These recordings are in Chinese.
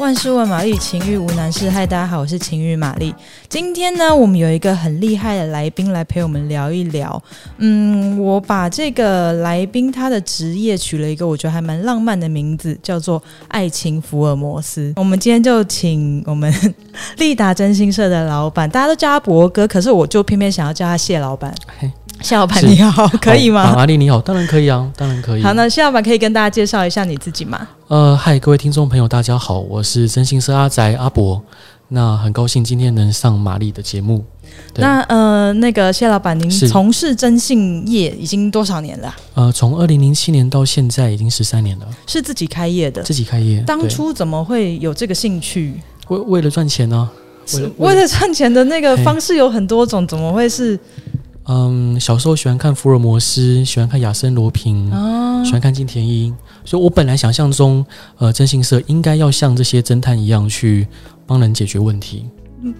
万事问玛丽，情欲无难事。嗨，大家好，我是情欲玛丽。今天呢，我们有一个很厉害的来宾来陪我们聊一聊。嗯，我把这个来宾他的职业取了一个我觉得还蛮浪漫的名字，叫做“爱情福尔摩斯”。我们今天就请我们 立达真心社的老板，大家都叫他博哥，可是我就偏偏想要叫他谢老板。谢老板你好，可以吗？玛丽你好，当然可以啊，当然可以。好，那谢老板可以跟大家介绍一下你自己吗？呃，嗨，各位听众朋友，大家好，我是征信社阿宅阿博。那很高兴今天能上玛丽的节目。那呃，那个谢老板，您从事征信业已经多少年了？呃，从二零零七年到现在已经十三年了。是自己开业的？自己开业。当初怎么会有这个兴趣？为为了赚钱呢？为了为了赚钱的那个方式有很多种，怎么会是？嗯，小时候喜欢看福尔摩斯，喜欢看亚森罗平，哦、喜欢看金田一，所以我本来想象中，呃，征信社应该要像这些侦探一样去帮人解决问题。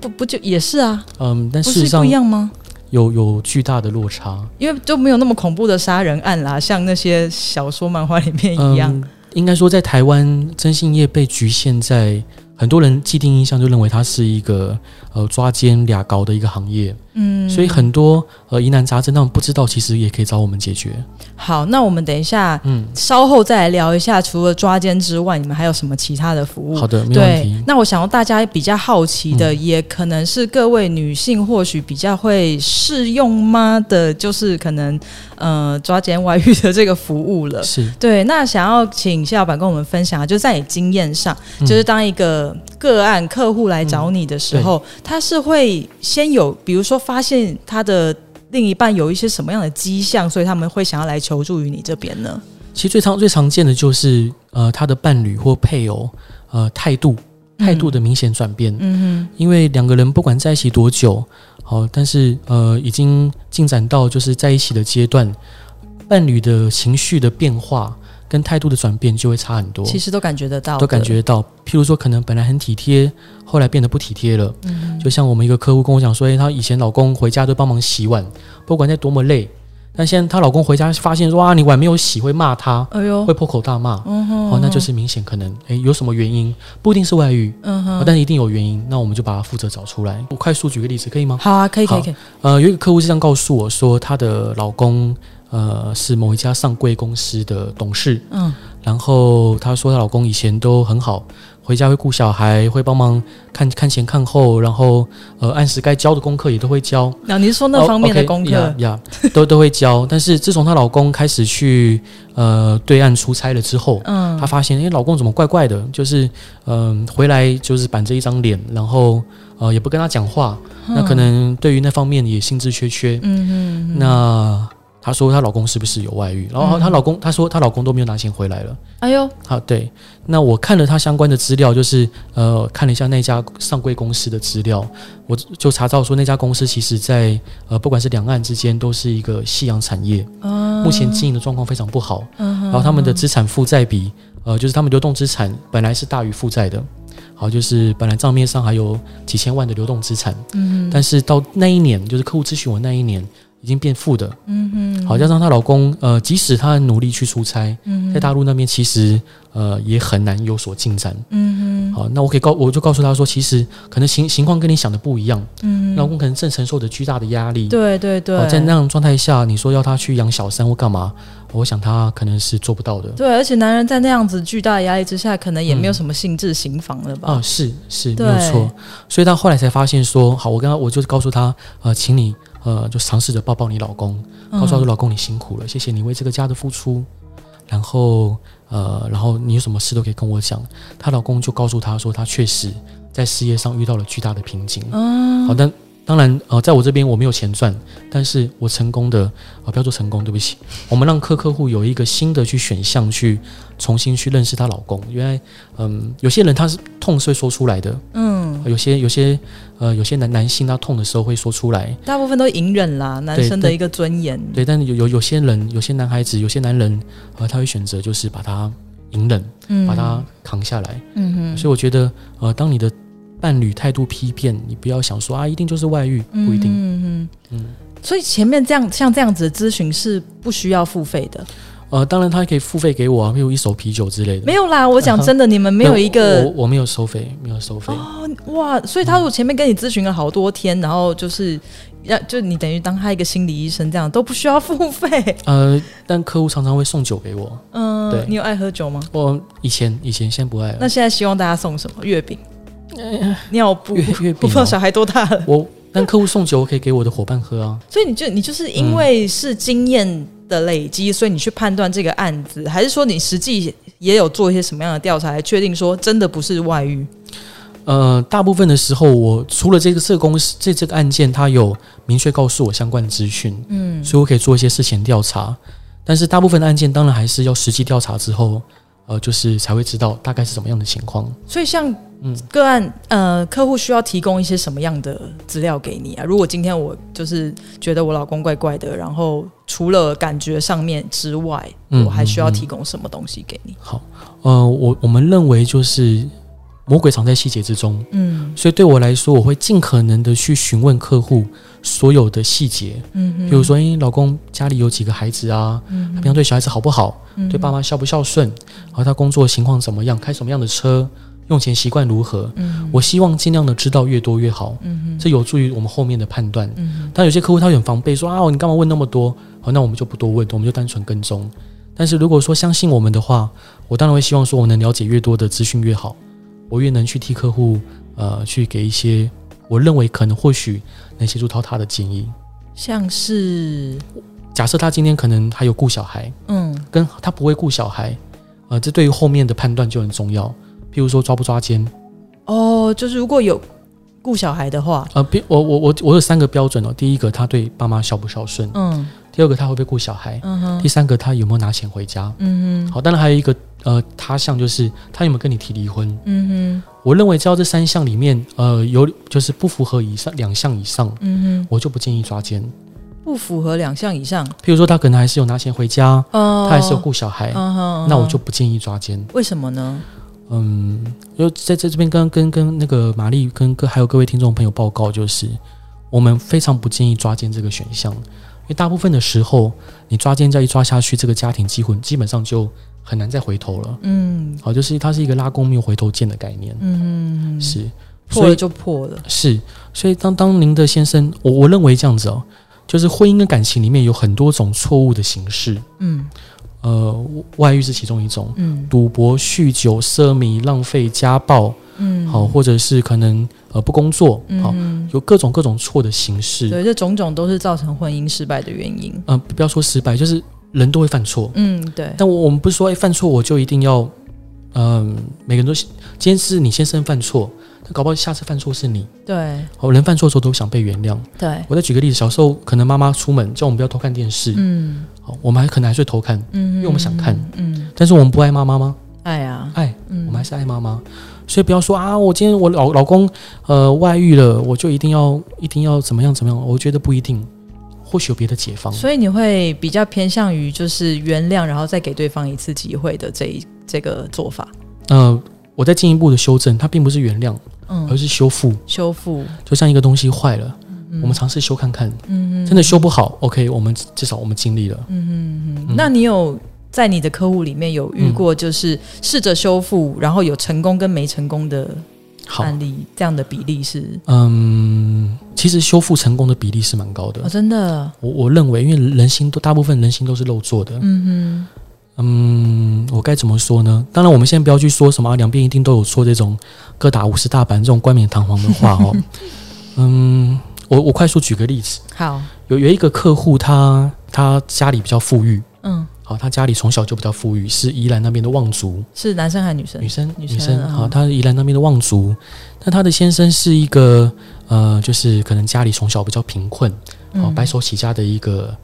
不不就也是啊？嗯，但事实上不，不一样吗？有有巨大的落差，因为就没有那么恐怖的杀人案啦，像那些小说漫画里面一样。嗯、应该说，在台湾征信业被局限在很多人既定印象，就认为它是一个呃抓奸俩搞的一个行业。嗯，所以很多呃疑难杂症，他们不知道，其实也可以找我们解决。好，那我们等一下，嗯，稍后再来聊一下，除了抓奸之外，你们还有什么其他的服务？好的，没问题。那我想要大家比较好奇的，嗯、也可能是各位女性或许比较会适用吗的，就是可能呃抓奸外遇的这个服务了。是对。那想要请谢老板跟我们分享，就是在你经验上，嗯、就是当一个个案客户来找你的时候，嗯、他是会先有，比如说。发现他的另一半有一些什么样的迹象，所以他们会想要来求助于你这边呢？其实最常最常见的就是呃，他的伴侣或配偶呃态度态度的明显转变。嗯哼，因为两个人不管在一起多久，好，但是呃已经进展到就是在一起的阶段，伴侣的情绪的变化。跟态度的转变就会差很多，其实都感觉得到，都感觉得到。譬如说，可能本来很体贴，后来变得不体贴了。嗯，就像我们一个客户跟我讲说，诶，她以前老公回家都帮忙洗碗，不管在多么累，但现在她老公回家发现说，啊，你碗没有洗，会骂她，哎呦，会破口大骂。嗯哼，哦，那就是明显可能，诶，有什么原因？不一定是外遇，嗯哼，但是一定有原因。那我们就把它负责找出来。我快速举个例子，可以吗？好啊，可以，可以，可以。呃，有一个客户是这样告诉我说，她的老公。呃，是某一家上柜公司的董事。嗯，然后她说她老公以前都很好，回家会顾小孩，会帮忙看看前看后，然后呃，按时该交的功课也都会交。那、啊、你是说那方面的功课呀，oh, okay, yeah, yeah, 都都会交。但是自从她老公开始去呃对岸出差了之后，嗯，她发现哎，老公怎么怪怪的？就是嗯、呃，回来就是板着一张脸，然后呃，也不跟她讲话。嗯、那可能对于那方面也兴致缺缺。嗯嗯，那。她说她老公是不是有外遇？然后她老公她说她老公都没有拿钱回来了。哎呦，好对。那我看了她相关的资料，就是呃看了一下那家上柜公司的资料，我就查到说那家公司其实在呃不管是两岸之间都是一个夕阳产业，目前经营的状况非常不好。然后他们的资产负债比呃就是他们流动资产本来是大于负债的，好就是本来账面上还有几千万的流动资产，嗯，但是到那一年就是客户咨询我那一年。已经变富的，嗯哼，好，加上她老公，呃，即使她很努力去出差，嗯，在大陆那边其实，呃，也很难有所进展，嗯嗯，好，那我可以告，我就告诉她说，其实可能情情况跟你想的不一样，嗯，老公可能正承受着巨大的压力，对对对，在那样状态下，你说要他去养小三或干嘛，我想他可能是做不到的，对，而且男人在那样子巨大的压力之下，可能也没有什么兴致行房了吧？啊、是是，没有错，所以他后来才发现说，好，我跟他，我就告诉他，呃，请你。呃，就尝试着抱抱你老公，告诉他说：“老公，你辛苦了，谢谢你为这个家的付出。”然后，呃，然后你有什么事都可以跟我讲。她老公就告诉她说：“她确实在事业上遇到了巨大的瓶颈。”嗯，好但。当然，呃，在我这边我没有钱赚，但是我成功的，呃，不要说成功，对不起，我们让客客户有一个新的去选项，去重新去认识她老公。原来，嗯，有些人他是痛是会说出来的，嗯，有些有些呃有些男男性他痛的时候会说出来，大部分都隐忍啦，男生的一个尊严。对，但有有有些人，有些男孩子，有些男人，呃，他会选择就是把他隐忍，嗯，把他扛下来，嗯哼。所以我觉得，呃，当你的。伴侣态度批变，你不要想说啊，一定就是外遇，不一定。嗯嗯嗯。所以前面这样像这样子的咨询是不需要付费的。呃，当然他可以付费给我啊，比如一手啤酒之类的。没有啦，我讲真的，你们没有一个，我我没有收费，没有收费。哦，哇，所以他如果前面跟你咨询了好多天，然后就是要就你等于当他一个心理医生这样，都不需要付费。呃，但客户常常会送酒给我。嗯，对，你有爱喝酒吗？我以前以前先不爱了。那现在希望大家送什么？月饼、尿布、月月饼。不知道小孩多大了。我但客户送酒，我可以给我的伙伴喝啊。所以你就你就是因为是经验的累积，所以你去判断这个案子，还是说你实际也有做一些什么样的调查来确定说真的不是外遇？呃，大部分的时候，我除了这个这个公司这这个案件，他有明确告诉我相关的资讯，嗯，所以我可以做一些事前调查。但是大部分的案件，当然还是要实际调查之后，呃，就是才会知道大概是什么样的情况。所以像。嗯，个案呃，客户需要提供一些什么样的资料给你啊？如果今天我就是觉得我老公怪怪的，然后除了感觉上面之外，嗯、我还需要提供什么东西给你？好，呃，我我们认为就是魔鬼藏在细节之中，嗯，所以对我来说，我会尽可能的去询问客户所有的细节，嗯哼，比如说，哎，老公家里有几个孩子啊？嗯，他平常对小孩子好不好？嗯，对爸妈孝不孝顺？然后他工作情况怎么样？开什么样的车？用钱习惯如何？嗯，我希望尽量的知道越多越好。嗯，这有助于我们后面的判断。嗯，但有些客户他很防备，说啊，你干嘛问那么多？好，那我们就不多问，我们就单纯跟踪。但是如果说相信我们的话，我当然会希望说，我能了解越多的资讯越好，我越能去替客户呃去给一些我认为可能或许能协助到他的建议。像是假设他今天可能还有顾小孩，嗯，跟他不会顾小孩，呃，这对于后面的判断就很重要。譬如说抓不抓奸？哦，就是如果有顾小孩的话，呃，我我我我有三个标准哦。第一个，他对爸妈孝不孝顺？嗯。第二个，他会不会顾小孩？嗯哼。第三个，他有没有拿钱回家？嗯哼。好，当然还有一个呃他项，就是他有没有跟你提离婚？嗯哼。我认为只要这三项里面呃有就是不符合以上两项以上，嗯哼，我就不建议抓奸。不符合两项以上，譬如说他可能还是有拿钱回家，哦，他还是有顾小孩，那我就不建议抓奸。为什么呢？嗯，就在在这边跟跟跟那个玛丽跟各还有各位听众朋友报告，就是我们非常不建议抓奸这个选项，因为大部分的时候，你抓奸再一抓下去，这个家庭机会基本上就很难再回头了。嗯，好，就是它是一个拉弓没有回头箭的概念。嗯嗯，是破了就破了。是，所以当当您的先生，我我认为这样子哦，就是婚姻跟感情里面有很多种错误的形式。嗯。呃，外遇是其中一种，嗯，赌博、酗酒、奢靡、浪费、家暴，嗯，好，或者是可能呃不工作，好，嗯，有各种各种错的形式，对，这种种都是造成婚姻失败的原因。嗯、呃，不要说失败，就是人都会犯错，嗯，对。但我我们不是说，哎，犯错我就一定要，嗯、呃，每个人都，今天是你先生犯错。搞不好下次犯错是你。对，哦，人犯错的时候都想被原谅。对，我再举个例子，小时候可能妈妈出门叫我们不要偷看电视，嗯，好，我们还可能还是会偷看，嗯，因为我们想看，嗯，但是我们不爱妈妈吗？爱啊，爱，嗯，我们还是爱妈妈，所以不要说啊，我今天我老老公呃外遇了，我就一定要一定要怎么样怎么样？我觉得不一定，或许有别的解放。所以你会比较偏向于就是原谅，然后再给对方一次机会的这一这个做法。呃，我再进一步的修正，它并不是原谅。而是修复，修复就像一个东西坏了，嗯、我们尝试修看看，嗯、真的修不好，OK，我们至少我们尽力了。嗯嗯嗯。那你有在你的客户里面有遇过，就是试着修复，然后有成功跟没成功的案例，这样的比例是？嗯，其实修复成功的比例是蛮高的。哦，真的？我我认为，因为人心都大部分人心都是肉做的。嗯哼。嗯，我该怎么说呢？当然，我们现在不要去说什么两边一定都有说这种各打五十大板这种冠冕堂皇的话哦。嗯，我我快速举个例子。好，有有一个客户他，他他家里比较富裕。嗯，好，他家里从小就比较富裕，是宜兰那边的望族。是男生还是女生？女生，女生。好，他是宜兰那边的望族。那他的先生是一个呃，就是可能家里从小比较贫困，好，白手起家的一个。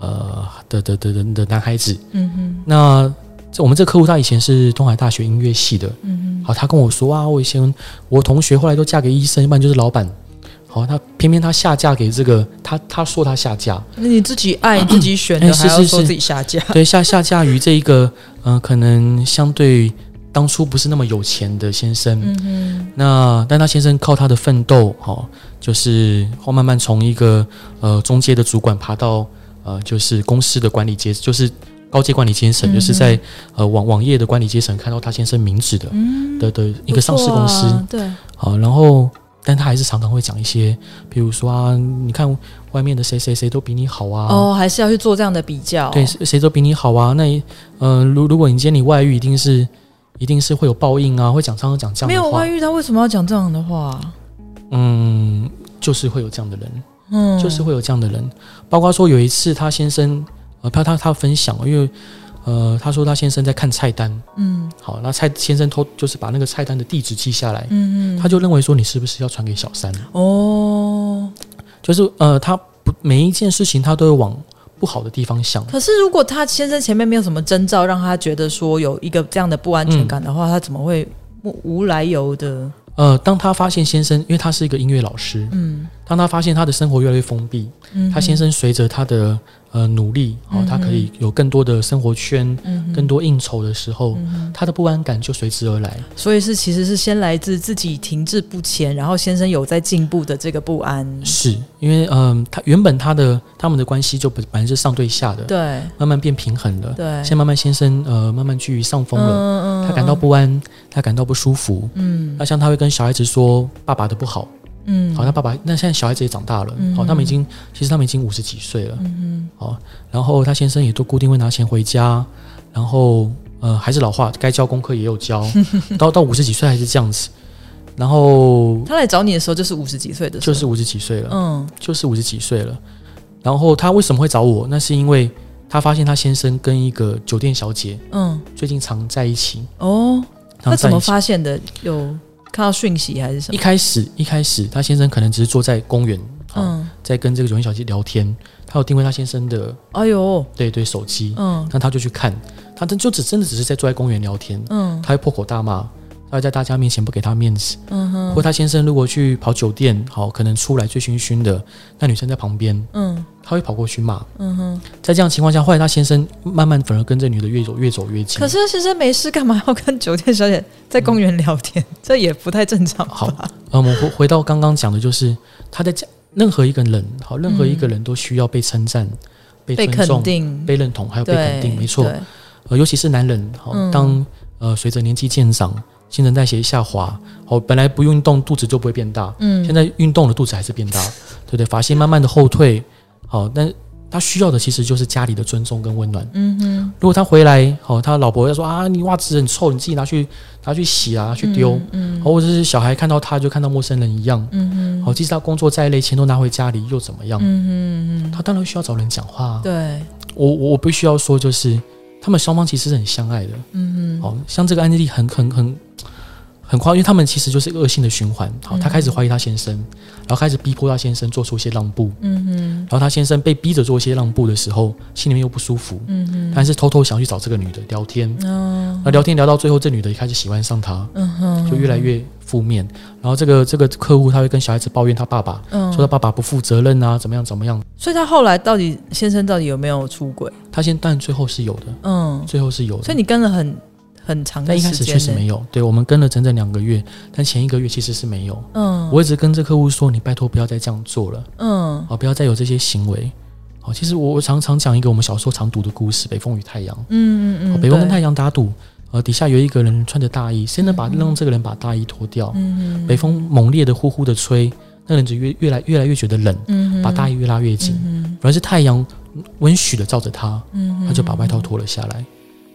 呃的的的的的男孩子，嗯哼，那这我们这客户他以前是东海大学音乐系的，嗯哼，好，他跟我说啊，我以前我同学后来都嫁给医生，一般就是老板，好，他偏偏他下嫁给这个他，他说他下嫁，那你自己爱自己选的，还要说自己下嫁，对，下下嫁于这一个，嗯、呃，可能相对当初不是那么有钱的先生，那但他先生靠他的奋斗，哦，就是后慢慢从一个呃中介的主管爬到。呃，就是公司的管理阶，就是高阶管理阶层，嗯、就是在呃网网页的管理阶层看到他先生名字的、嗯、的的一个上市公司，啊对，好，然后但他还是常常会讲一些，比如说啊，你看外面的谁谁谁都比你好啊，哦，还是要去做这样的比较，对，谁都比你好啊，那呃，如如果你今天你外遇，一定是一定是会有报应啊，会讲常常讲这样的话，没有外遇，他为什么要讲这样的话？嗯，就是会有这样的人，嗯，就是会有这样的人，包括说有一次他先生，呃，他他他分享，因为呃，他说他先生在看菜单，嗯，好，那蔡先生偷就是把那个菜单的地址记下来，嗯嗯，他就认为说你是不是要传给小三？哦，就是呃，他不每一件事情他都会往不好的地方想。可是如果他先生前面没有什么征兆让他觉得说有一个这样的不安全感的话，嗯，他怎么会无来由的？呃，当他发现先生，因为他是一个音乐老师，嗯，当他发现他的生活越来越封闭，嗯，他先生随着他的。呃，努力哦，他可以有更多的生活圈，嗯、更多应酬的时候，嗯、他的不安感就随之而来。所以是其实是先来自自己停滞不前，然后先生有在进步的这个不安。是因为嗯、呃，他原本他的他们的关系就本来是上对下的，对，慢慢变平衡了，对，现在慢慢先生呃慢慢趋于上风了，嗯嗯，他感到不安，他感到不舒服，嗯，那像他会跟小孩子说爸爸的不好。嗯，好，他爸爸那现在小孩子也长大了，嗯、好，他们已经其实他们已经五十几岁了，嗯好，然后他先生也都固定会拿钱回家，然后呃还是老话，该教功课也有教，到到五十几岁还是这样子，然后他来找你的时候就是五十几岁的时候，就是五十几岁了，嗯，就是五十几岁了，然后他为什么会找我？那是因为他发现他先生跟一个酒店小姐，嗯，最近常在一起，哦，他怎么发现的？有。看到讯息还是什么？一开始，一开始，他先生可能只是坐在公园，嗯，在跟这个酒店小姐聊天。他有定位他先生的，哎呦，对对，手机，嗯，那他就去看，他真就只真的只是在坐在公园聊天，嗯，他会破口大骂。他在大家面前不给他面子，嗯哼，或他先生如果去跑酒店，好，可能出来醉醺醺的，那女生在旁边，嗯，他会跑过去骂，嗯哼，在这样情况下，后来他先生慢慢反而跟这女的越走越走越近。可是先生没事，干嘛要跟酒店小姐在公园聊天？嗯、这也不太正常。好，呃，我们回回到刚刚讲的，就是他在讲任何一个人，好，任何一个人都需要被称赞、嗯、被尊重、被肯定、被认同，还有被肯定，没错。呃，尤其是男人，好，当呃随着年纪渐长。新陈代谢下滑，哦，本来不运动肚子就不会变大，嗯，现在运动了肚子还是变大，对不对？发线慢慢的后退，好，但他需要的其实就是家里的尊重跟温暖，嗯嗯。如果他回来，好，他老婆要说啊，你袜子很臭，你自己拿去拿去洗啊，拿去丢，嗯，或者是小孩看到他就看到陌生人一样，嗯嗯。好，即使他工作再累，钱都拿回家里又怎么样？嗯嗯嗯，他当然需要找人讲话，对，我我我必须要说，就是他们双方其实是很相爱的，嗯嗯。好像这个案例很很很。很夸，因为他们其实就是恶性的循环。好，他开始怀疑他先生，然后开始逼迫他先生做出一些让步。嗯嗯。然后他先生被逼着做一些让步的时候，心里面又不舒服。嗯哼。但是偷偷想去找这个女的聊天。哦。那聊天聊到最后，这女的也开始喜欢上他。嗯哼。就越来越负面。然后这个这个客户他会跟小孩子抱怨他爸爸，嗯，说他爸爸不负责任啊，怎么样怎么样。所以他后来到底先生到底有没有出轨？他先，但最后是有的。嗯。最后是有的。所以你跟了很。很长的时间，但一开始确实没有。对，我们跟了整整两个月，但前一个月其实是没有。嗯，我一直跟这客户说：“你拜托不要再这样做了。”嗯，好，不要再有这些行为。好，其实我我常常讲一个我们小时候常读的故事：北风与太阳。嗯嗯嗯。北风跟太阳打赌，呃，底下有一个人穿着大衣，谁能把让这个人把大衣脱掉？嗯嗯。北风猛烈的呼呼的吹，那个人就越越来越来越觉得冷，嗯，把大衣越拉越紧。嗯，反而是太阳温煦的照着他，嗯，他就把外套脱了下来。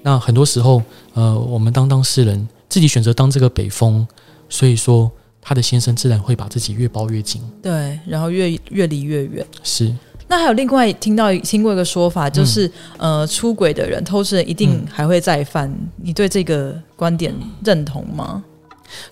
那很多时候，呃，我们当当事人自己选择当这个北风，所以说他的先生自然会把自己越包越紧，对，然后越越离越远。是。那还有另外听到听过一个说法，就是、嗯、呃，出轨的人、偷吃人一定还会再犯。嗯、你对这个观点认同吗？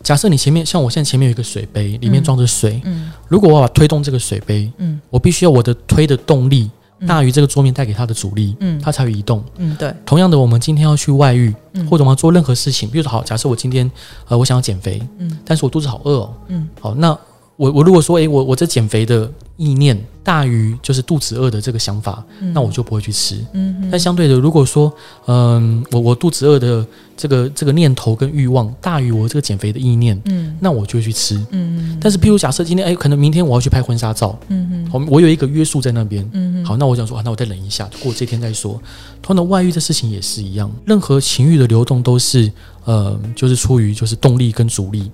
假设你前面像我现在前面有一个水杯，里面装着水，嗯，如果我要推动这个水杯，嗯，我必须要我的推的动力。大于这个桌面带给他的阻力，嗯，他才会移动，嗯，对。同样的，我们今天要去外遇，嗯，或者我们要做任何事情，比如说好，假设我今天呃，我想要减肥，嗯，但是我肚子好饿哦，嗯，好，那我我如果说，诶，我我这减肥的意念大于就是肚子饿的这个想法，嗯、那我就不会去吃。嗯，但相对的，如果说，嗯，我我肚子饿的这个这个念头跟欲望大于我这个减肥的意念，嗯，那我就会去吃。嗯哼，但是譬如假设今天，诶，可能明天我要去拍婚纱照，嗯嗯，我我有一个约束在那边，嗯哼，好，那我想说，啊，那我再忍一下，过这天再说。同样的外遇的事情也是一样，任何情欲的流动都是，呃，就是出于就是动力跟阻力。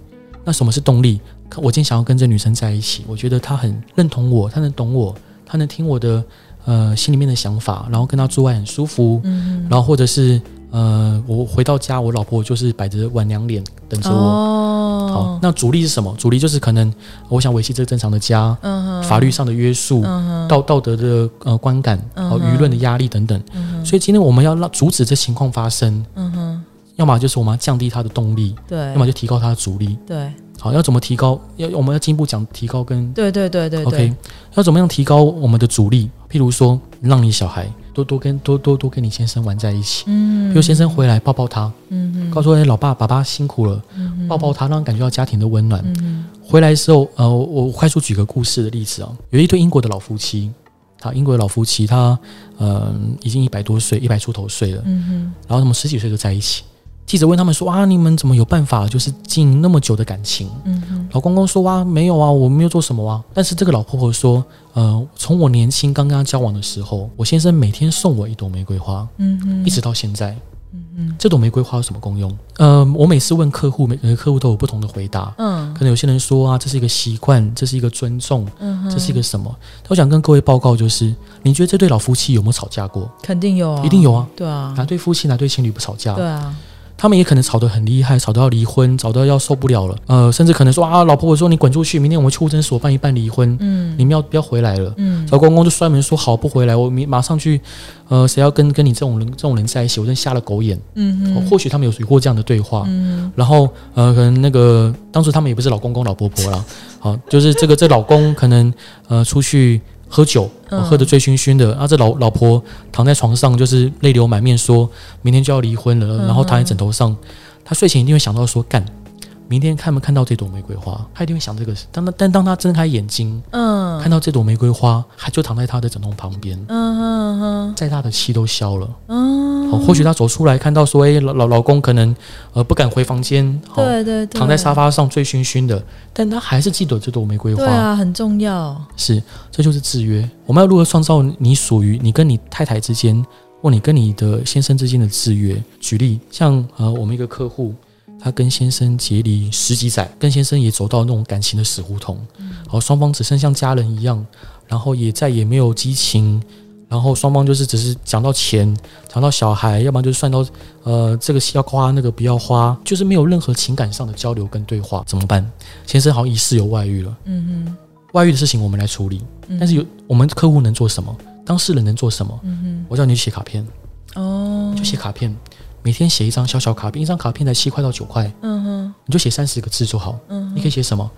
那什么是动力？我今天想要跟这女生在一起，我觉得她很认同我，她能懂我，她能听我的呃心里面的想法，然后跟她做爱很舒服，嗯，然后或者是呃我回到家，我老婆就是摆着碗娘脸等着我。哦，好，那阻力是什么？阻力就是可能我想维系这个正常的家，嗯哼，法律上的约束，嗯哼，道道德的呃观感，嗯哼，舆论的压力等等。嗯，所以今天我们要让阻止这情况发生，嗯哼，要么就是我们要降低他的动力，对，要么就提高他的阻力，对。好，要怎么提高？要我们要进一步讲提高跟对对对对，对。OK，要怎么样提高我们的阻力？譬如说，让你小孩多多跟多多多跟你先生玩在一起。嗯。比如先生回来抱抱他，嗯嗯，告诉哎，老爸爸爸辛苦了，嗯，抱抱他，让他感觉到家庭的温暖。嗯。回来的时候，呃，我快速举个故事的例子啊，有一对英国的老夫妻，他英国的老夫妻，他呃已经一百多岁，一百出头岁了，嗯哼，然后他们十几岁就在一起。记者问他们说：“啊，你们怎么有办法，就是经营那么久的感情？”嗯哼，老公公说：“啊，没有啊，我没有做什么啊。”但是这个老婆婆说：“呃，从我年轻刚跟他交往的时候，我先生每天送我一朵玫瑰花，嗯嗯，一直到现在，嗯嗯，这朵玫瑰花有什么功用？呃，我每次问客户，每个客户都有不同的回答。嗯，可能有些人说啊，这是一个习惯，这是一个尊重，嗯哼，这是一个什么？我想跟各位报告，就是你觉得这对老夫妻有没有吵架过？肯定有啊，一定有啊，对啊，哪对夫妻哪对情侣不吵架？对啊。他们也可能吵得很厉害，吵到要离婚，吵到要受不了了。呃，甚至可能说啊，老婆，我说你滚出去，明天我们去户政所办一办离婚。嗯，你们要不要回来了？嗯，老公公就摔门说好，不回来，我明马上去。呃，谁要跟跟你这种人这种人在一起？我真瞎了狗眼。嗯嗯。或许他们有有过这样的对话。嗯。然后呃，可能那个当时他们也不是老公公老婆婆啦。好，就是这个这老公可能呃出去。喝酒，喝得醉醺醺的。啊，这老老婆躺在床上，就是泪流满面，说明天就要离婚了。然后躺在枕头上，他睡前一定会想到说，干，明天看没看到这朵玫瑰花？他一定会想这个事。当他但当他睁开眼睛，嗯，看到这朵玫瑰花，还就躺在他的枕头旁边，嗯哼哼，再大的气都消了，嗯。或许他走出来看到说：“哎，老老老公可能呃不敢回房间，对对，躺在沙发上醉醺醺的，但他还是记得这朵玫瑰花，对啊，很重要。是，这就是制约。我们要如何创造你属于你跟你太太之间，或你跟你的先生之间的制约？举例，像呃，我们一个客户，他跟先生结离十几载，跟先生也走到那种感情的死胡同，好，双方只剩像家人一样，然后也再也没有激情。”然后双方就是只是讲到钱，讲到小孩，要不然就是算到呃这个要花那个不要花，就是没有任何情感上的交流跟对话，怎么办？先生好像疑似有外遇了，嗯哼，外遇的事情我们来处理，嗯、但是有我们客户能做什么？当事人能做什么？嗯哼，我叫你写卡片，哦，就写卡片，每天写一张小小卡片，一张卡片才七块到九块，嗯哼，你就写三十个字就好，嗯，你可以写什么？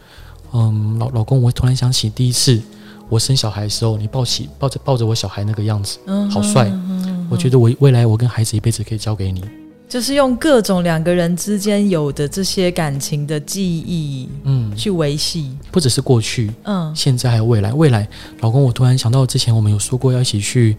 嗯，老老公，我突然想起第一次。我生小孩的时候，你抱起抱着抱着我小孩那个样子，嗯、好帅！嗯嗯、我觉得我未来我跟孩子一辈子可以交给你，就是用各种两个人之间有的这些感情的记忆，嗯，去维系，不只是过去，嗯，现在还有未来。未来，老公，我突然想到之前我们有说过要一起去。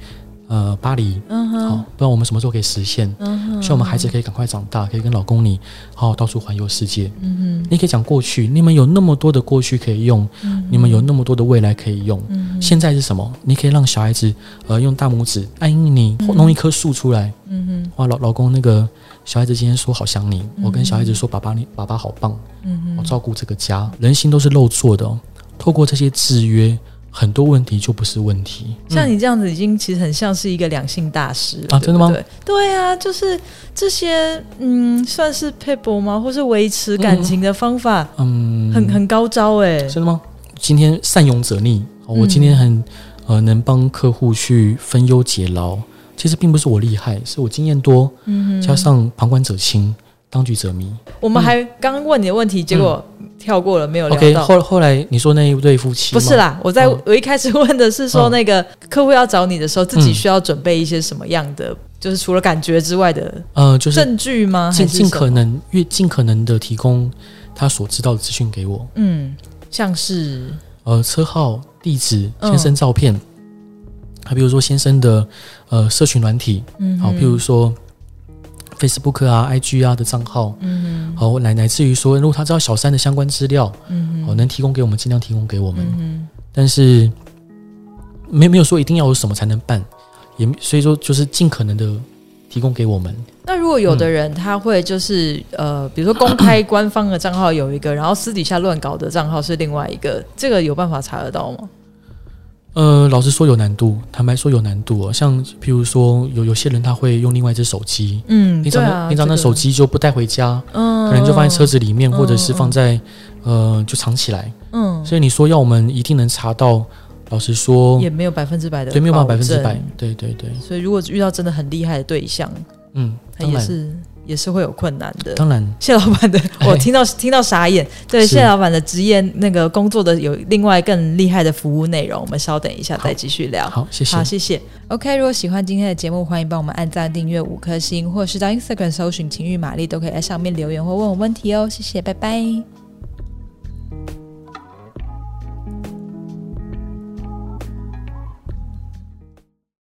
呃，巴黎，嗯哼，好，不知道我们什么时候可以实现？嗯哼，希望我们孩子可以赶快长大，可以跟老公你好好到处环游世界。嗯哼，你可以讲过去，你们有那么多的过去可以用，嗯，你们有那么多的未来可以用。嗯，现在是什么？你可以让小孩子呃用大拇指按你弄一棵树出来。嗯哼，哇，老老公那个小孩子今天说好想你，嗯，我跟小孩子说爸爸你爸爸好棒。嗯哼，我照顾这个家，人心都是肉做的哦。透过这些制约。很多问题就不是问题，像你这样子已经其实很像是一个两性大师啊，真的吗？对，对？啊，就是这些，嗯，算是撇步吗？或是维持感情的方法，嗯，很很高招哎，真的吗？今天善勇者逆，我今天很呃能帮客户去分忧解劳，其实并不是我厉害，是我经验多，嗯，加上旁观者清，当局者迷。我们还刚问你的问题，结果。跳过了，没有聊到。OK，后后来你说那一对夫妻不是啦，我在我一开始问的是说，那个客户要找你的时候，自己需要准备一些什么样的，就是除了感觉之外的，呃，就是证据吗？尽尽可能越尽可能的提供他所知道的资讯给我。嗯，像是呃车号、地址、先生照片，还、嗯、比如说先生的呃社群软体，嗯，好，譬如说 Facebook 啊、IG 啊的账号，嗯，好，乃乃至于说，如果他知道小三的相关资料，嗯，好，能提供给我们，尽量提供给我们，嗯，但是没没有说一定要有什么才能办，也所以说就是尽可能的提供给我们。那如果有的人他会就是、嗯、呃，比如说公开官方的账号有一个，然后私底下乱搞的账号是另外一个，这个有办法查得到吗？呃，老实说有难度，坦白说有难度哦。像譬如说有有些人他会用另外一只手机，嗯，平常、啊、平常那手机就不带回家，嗯，可能就放在车子里面，嗯、或者是放在、嗯、呃就藏起来，嗯。所以你说要我们一定能查到，老实说也没有百分之百的，对，没有办法百分之百，对对对。所以如果遇到真的很厉害的对象。嗯，他也是也是会有困难的。当然，谢老板的我听到听到傻眼。对，谢老板的职业那个工作的有另外更厉害的服务内容，我们稍等一下再继续聊。好，谢谢。好，谢谢。OK，如果喜欢今天的节目，欢迎帮我们按赞、订阅五颗星，或者是到 Instagram 搜寻“情欲玛丽”，都可以在上面留言或问我问题哦。谢谢，拜拜。